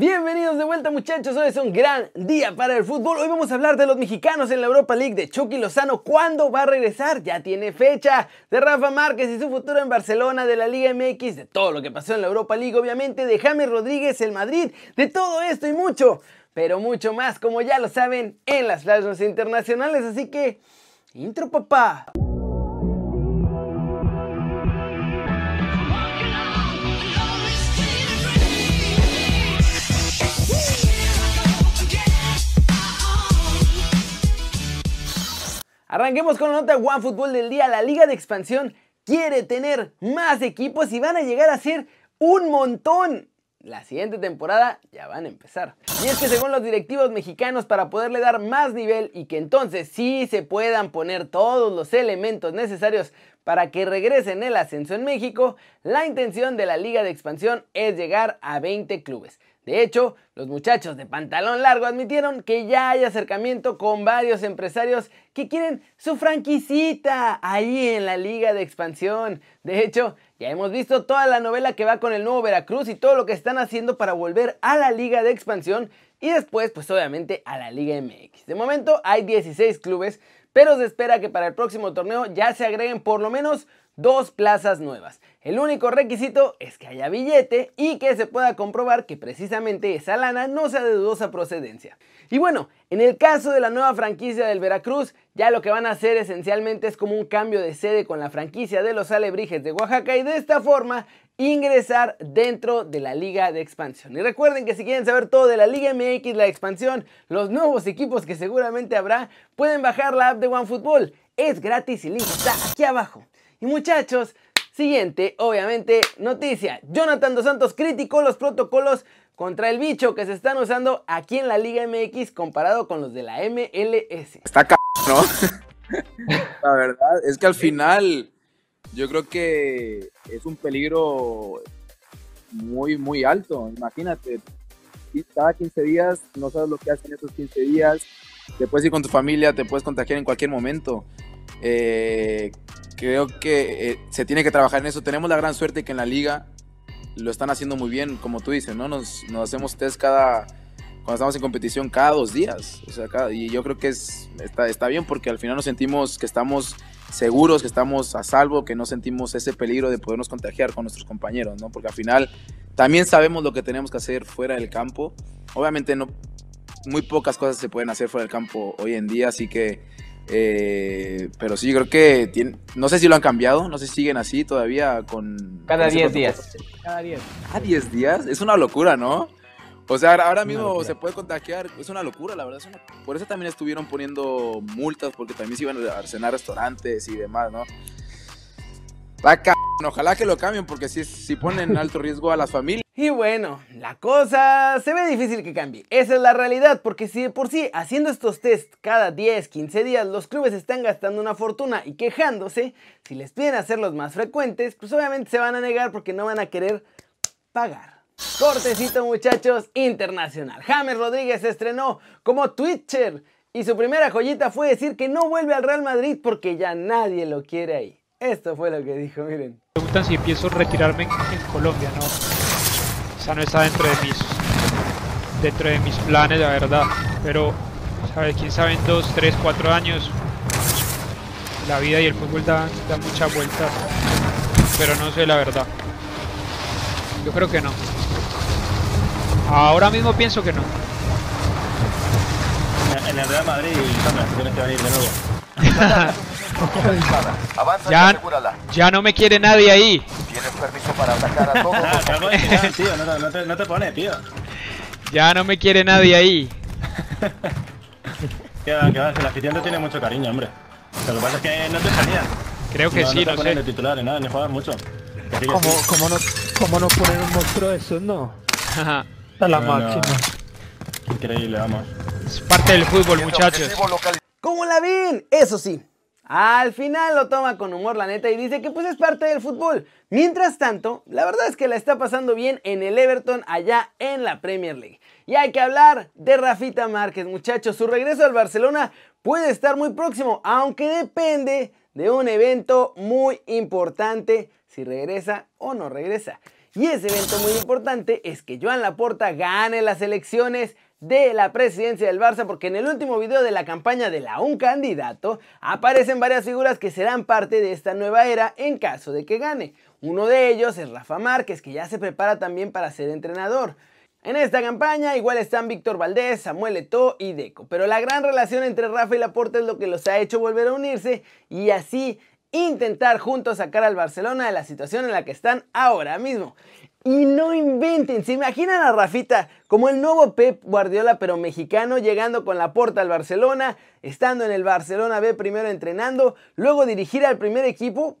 Bienvenidos de vuelta muchachos, hoy es un gran día para el fútbol. Hoy vamos a hablar de los mexicanos en la Europa League, de Chucky Lozano, ¿cuándo va a regresar? Ya tiene fecha, de Rafa Márquez y su futuro en Barcelona, de la Liga MX, de todo lo que pasó en la Europa League, obviamente, de James Rodríguez, el Madrid, de todo esto y mucho, pero mucho más, como ya lo saben, en las flashes internacionales. Así que, intro papá. Arranquemos con la nota One Fútbol del día. La Liga de Expansión quiere tener más equipos y van a llegar a ser un montón. La siguiente temporada ya van a empezar. Y es que según los directivos mexicanos, para poderle dar más nivel y que entonces sí se puedan poner todos los elementos necesarios para que regresen el ascenso en México, la intención de la Liga de Expansión es llegar a 20 clubes. De hecho, los muchachos de pantalón largo admitieron que ya hay acercamiento con varios empresarios que quieren su franquicita ahí en la liga de expansión. De hecho, ya hemos visto toda la novela que va con el nuevo Veracruz y todo lo que están haciendo para volver a la liga de expansión y después, pues obviamente, a la Liga MX. De momento hay 16 clubes, pero se espera que para el próximo torneo ya se agreguen por lo menos dos plazas nuevas. El único requisito es que haya billete y que se pueda comprobar que precisamente esa lana no sea de dudosa procedencia. Y bueno, en el caso de la nueva franquicia del Veracruz, ya lo que van a hacer esencialmente es como un cambio de sede con la franquicia de los Alebrijes de Oaxaca y de esta forma ingresar dentro de la liga de expansión. Y recuerden que si quieren saber todo de la liga MX, la expansión, los nuevos equipos que seguramente habrá, pueden bajar la app de OneFootball. Es gratis y link está aquí abajo. Y muchachos, siguiente, obviamente, noticia. Jonathan Dos Santos criticó los protocolos contra el bicho que se están usando aquí en la Liga MX comparado con los de la MLS. Está c ¿no? la verdad, es que al final yo creo que es un peligro muy, muy alto. Imagínate, cada 15 días no sabes lo que hacen esos 15 días. Te puedes ir con tu familia, te puedes contagiar en cualquier momento. Eh, creo que eh, se tiene que trabajar en eso. Tenemos la gran suerte que en la liga lo están haciendo muy bien, como tú dices, ¿no? Nos, hacemos test cada, cuando estamos en competición, cada dos días. O sea, y yo creo que es, está, está bien porque al final nos sentimos que estamos seguros, que estamos a salvo, que no sentimos ese peligro de podernos contagiar con nuestros compañeros, ¿no? Porque al final también sabemos lo que tenemos que hacer fuera del campo. Obviamente no, muy pocas cosas se pueden hacer fuera del campo hoy en día, así que eh, pero sí, creo que no sé si lo han cambiado, no sé si siguen así todavía con... Cada 10 días. Cada 10. ¿Cada 10 días? Es una locura, ¿no? O sea, ahora mismo se puede contagiar, es una locura, la verdad. Por eso también estuvieron poniendo multas, porque también se iban a cenar restaurantes y demás, ¿no? Ojalá que lo cambien, porque si, si ponen en alto riesgo a las familias. Y bueno, la cosa se ve difícil que cambie. Esa es la realidad, porque si de por sí haciendo estos tests cada 10, 15 días los clubes están gastando una fortuna y quejándose, si les piden hacerlos más frecuentes, pues obviamente se van a negar porque no van a querer pagar. Cortecito muchachos, internacional. James Rodríguez estrenó como Twitcher y su primera joyita fue decir que no vuelve al Real Madrid porque ya nadie lo quiere ahí. Esto fue lo que dijo, miren. Preguntan si pienso retirarme en Colombia, ¿no? No está dentro de mis dentro de mis planes, la verdad. Pero, ¿sabes? Quién sabe en 2, 3, 4 años la vida y el fútbol dan, dan muchas vueltas. Pero no sé la verdad. Yo creo que no. Ahora mismo pienso que no. En el Real Madrid, tienes que venir de nuevo. ya, ya no me quiere nadie ahí. Para atacar a todos. Ah, tío, no, te, no te pone, tío. Ya no me quiere nadie ahí. que va, que va, la afición te tiene mucho cariño, hombre. Lo que pasa es que no te salía. Creo que sí, no, no sé. de titular, nada, ni juegas mucho. ¿Cómo, ¿Cómo, no, ¿Cómo no poner un monstruo de eso? No. A la máxima. Increíble, vamos. Es parte del fútbol, muchachos. ¿Cómo la ven? Eso sí, al final lo toma con humor la neta y dice que pues es parte del fútbol. Mientras tanto, la verdad es que la está pasando bien en el Everton allá en la Premier League. Y hay que hablar de Rafita Márquez, muchachos. Su regreso al Barcelona puede estar muy próximo, aunque depende de un evento muy importante si regresa o no regresa. Y ese evento muy importante es que Joan Laporta gane las elecciones de la presidencia del Barça porque en el último video de la campaña de la un candidato aparecen varias figuras que serán parte de esta nueva era en caso de que gane. Uno de ellos es Rafa Márquez que ya se prepara también para ser entrenador. En esta campaña igual están Víctor Valdés, Samuel Eto'o y Deco, pero la gran relación entre Rafa y Laporta es lo que los ha hecho volver a unirse y así intentar juntos sacar al Barcelona de la situación en la que están ahora mismo. Y no inventen, se imaginan a Rafita como el nuevo Pep Guardiola pero mexicano llegando con la porta al Barcelona, estando en el Barcelona B primero entrenando, luego dirigir al primer equipo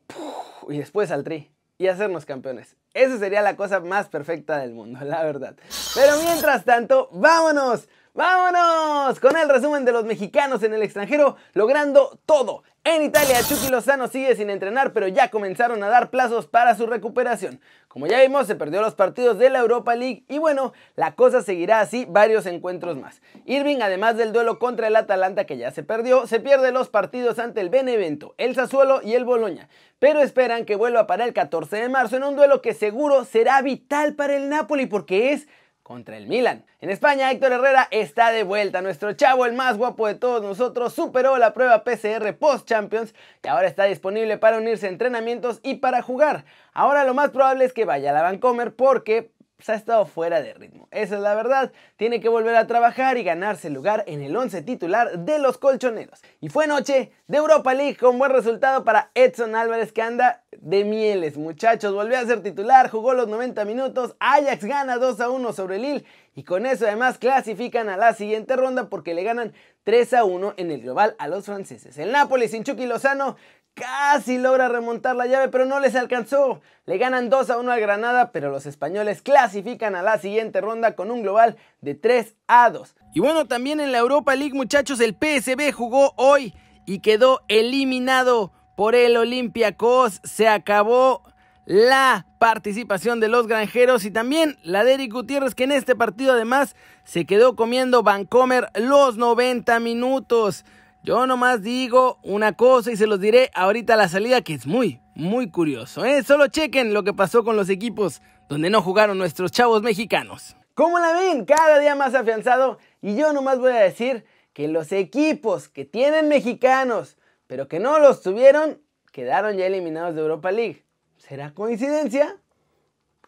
y después al Tri y hacernos campeones. Esa sería la cosa más perfecta del mundo, la verdad. Pero mientras tanto, vámonos, vámonos con el resumen de los mexicanos en el extranjero logrando todo. En Italia, Chucky Lozano sigue sin entrenar, pero ya comenzaron a dar plazos para su recuperación. Como ya vimos, se perdió los partidos de la Europa League y bueno, la cosa seguirá así varios encuentros más. Irving, además del duelo contra el Atalanta que ya se perdió, se pierde los partidos ante el Benevento, el Sassuolo y el Boloña, pero esperan que vuelva para el 14 de marzo en un duelo que seguro será vital para el Napoli porque es contra el Milan. En España, Héctor Herrera está de vuelta. Nuestro chavo, el más guapo de todos nosotros, superó la prueba PCR Post Champions y ahora está disponible para unirse a entrenamientos y para jugar. Ahora lo más probable es que vaya a la Vancomer porque se ha estado fuera de ritmo. Esa es la verdad. Tiene que volver a trabajar y ganarse lugar en el 11 titular de los colchoneros. Y fue noche de Europa League con buen resultado para Edson Álvarez que anda de mieles, muchachos. Volvió a ser titular, jugó los 90 minutos. Ajax gana 2 a 1 sobre Lille y con eso además clasifican a la siguiente ronda porque le ganan 3 a 1 en el global a los franceses. El Napoli sin Chucky Lozano casi logra remontar la llave, pero no les alcanzó. Le ganan 2 a 1 al Granada, pero los españoles clasifican a la siguiente ronda con un global de 3 a 2. Y bueno, también en la Europa League, muchachos, el PSB jugó hoy y quedó eliminado por el Olympiacos. Se acabó la participación de los granjeros y también la de Eric Gutiérrez que en este partido además se quedó comiendo Vancomer los 90 minutos. Yo nomás digo una cosa y se los diré ahorita la salida que es muy, muy curioso. ¿eh? Solo chequen lo que pasó con los equipos donde no jugaron nuestros chavos mexicanos. ¿Cómo la ven? Cada día más afianzado. Y yo nomás voy a decir que los equipos que tienen mexicanos, pero que no los tuvieron, quedaron ya eliminados de Europa League. ¿Será coincidencia?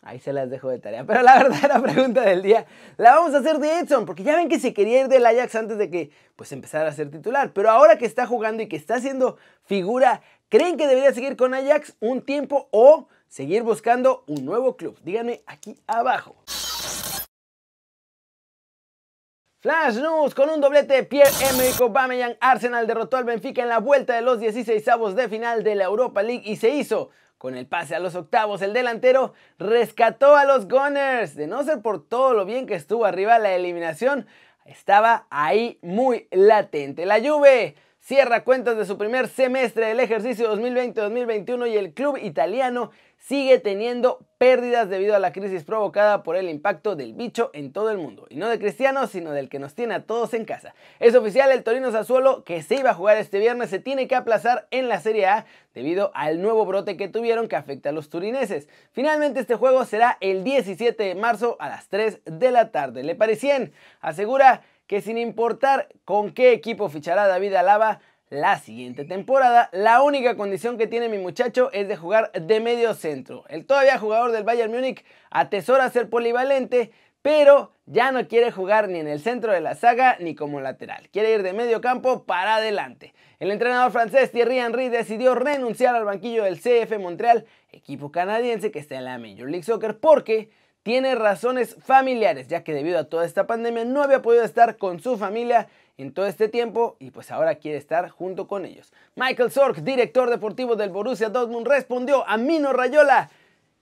Ahí se las dejo de tarea. Pero la verdadera pregunta del día la vamos a hacer de Edson, porque ya ven que se quería ir del Ajax antes de que pues empezara a ser titular. Pero ahora que está jugando y que está haciendo figura, ¿creen que debería seguir con Ajax un tiempo o seguir buscando un nuevo club? Díganme aquí abajo. Flash News con un doblete Pierre-Emerick Aubameyang Arsenal derrotó al Benfica en la vuelta de los 16 avos de final de la Europa League y se hizo con el pase a los octavos, el delantero rescató a los Gunners. De no ser por todo lo bien que estuvo arriba la eliminación, estaba ahí muy latente. La Juve cierra cuentas de su primer semestre del ejercicio 2020-2021 y el club italiano sigue teniendo pérdidas debido a la crisis provocada por el impacto del bicho en todo el mundo. Y no de Cristiano, sino del que nos tiene a todos en casa. Es oficial, el Torino Sassuolo, que se iba a jugar este viernes, se tiene que aplazar en la Serie A debido al nuevo brote que tuvieron que afecta a los turineses. Finalmente este juego será el 17 de marzo a las 3 de la tarde. Le Parisien asegura que sin importar con qué equipo fichará David Alaba, la siguiente temporada. La única condición que tiene mi muchacho es de jugar de medio centro. El todavía jugador del Bayern Múnich atesora ser polivalente, pero ya no quiere jugar ni en el centro de la saga ni como lateral. Quiere ir de medio campo para adelante. El entrenador francés Thierry Henry decidió renunciar al banquillo del CF Montreal, equipo canadiense que está en la Major League Soccer, porque tiene razones familiares, ya que debido a toda esta pandemia no había podido estar con su familia en todo este tiempo y pues ahora quiere estar junto con ellos. Michael Sork, director deportivo del Borussia Dortmund, respondió a Mino Rayola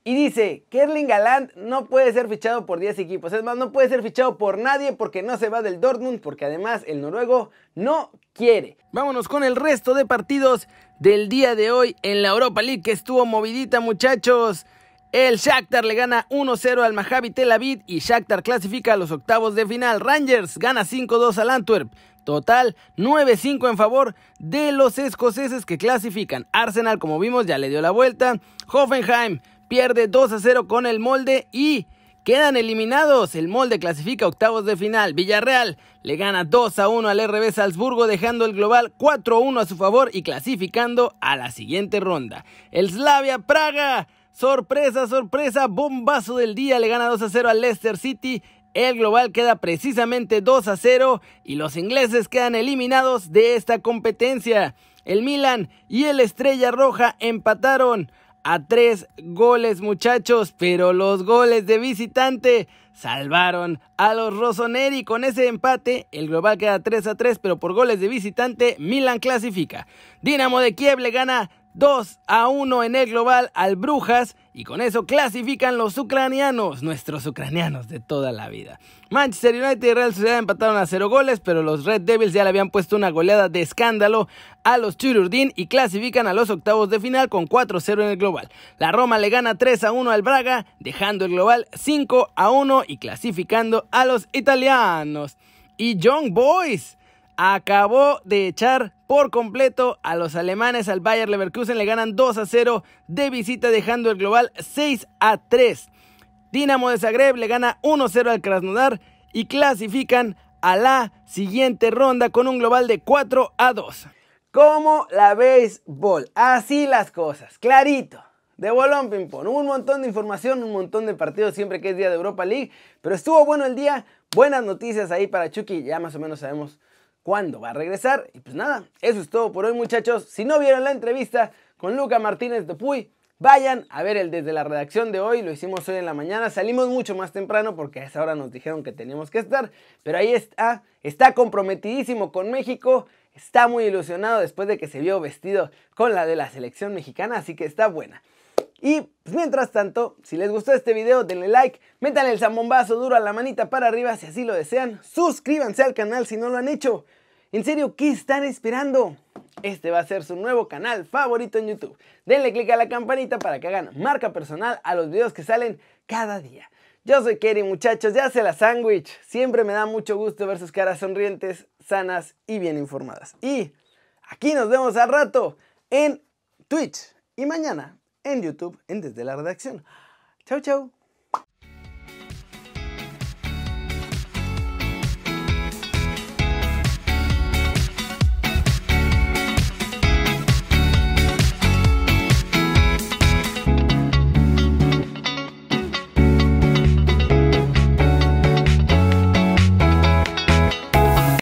y dice que Erling Galand no puede ser fichado por 10 equipos. Es más, no puede ser fichado por nadie porque no se va del Dortmund, porque además el noruego no quiere. Vámonos con el resto de partidos del día de hoy en la Europa League que estuvo movidita muchachos. El Shakhtar le gana 1-0 al Maccabi Tel Aviv y Shakhtar clasifica a los octavos de final. Rangers gana 5-2 al Antwerp. Total 9-5 en favor de los escoceses que clasifican. Arsenal, como vimos, ya le dio la vuelta. Hoffenheim pierde 2 a 0 con el molde y quedan eliminados. El molde clasifica octavos de final. Villarreal le gana 2 a 1 al RB Salzburgo dejando el global 4 a 1 a su favor y clasificando a la siguiente ronda. El Slavia Praga. Sorpresa, sorpresa, bombazo del día, le gana 2 a 0 al Leicester City el global queda precisamente 2 a 0 y los ingleses quedan eliminados de esta competencia. El Milan y el Estrella Roja empataron a tres goles muchachos, pero los goles de visitante salvaron a los Rossoneri. Con ese empate, el global queda 3 a 3, pero por goles de visitante, Milan clasifica. Dinamo de Kiev le gana 2 a 1 en el global al Brujas y con eso clasifican los ucranianos, nuestros ucranianos de toda la vida. Manchester United y Real Sociedad empataron a 0 goles, pero los Red Devils ya le habían puesto una goleada de escándalo a los Chururdin y clasifican a los octavos de final con 4-0 en el global. La Roma le gana 3 a 1 al Braga, dejando el global 5 a 1 y clasificando a los italianos. Y Young Boys acabó de echar por completo a los alemanes al Bayer Leverkusen. Le ganan 2 a 0 de visita, dejando el global 6 a 3. Dinamo de Zagreb le gana 1 a 0 al Krasnodar y clasifican a la siguiente ronda con un global de 4 a 2. Como la béisbol, así las cosas, clarito. De bolón ping pong, un montón de información, un montón de partidos siempre que es día de Europa League, pero estuvo bueno el día, buenas noticias ahí para Chucky, ya más o menos sabemos cuándo va a regresar. Y pues nada, eso es todo por hoy muchachos. Si no vieron la entrevista con Luca Martínez de Puy, vayan a ver el desde la redacción de hoy. Lo hicimos hoy en la mañana. Salimos mucho más temprano porque a esa hora nos dijeron que teníamos que estar. Pero ahí está, está comprometidísimo con México. Está muy ilusionado después de que se vio vestido con la de la selección mexicana, así que está buena. Y pues, mientras tanto, si les gustó este video, denle like, métanle el zambombazo duro a la manita para arriba si así lo desean, suscríbanse al canal si no lo han hecho. En serio, ¿qué están esperando? Este va a ser su nuevo canal favorito en YouTube. Denle click a la campanita para que hagan marca personal a los videos que salen cada día. Yo soy Kerry, muchachos, ya se la sándwich. Siempre me da mucho gusto ver sus caras sonrientes, sanas y bien informadas. Y aquí nos vemos al rato en Twitch y mañana en YouTube en Desde la Redacción. Chau, chau.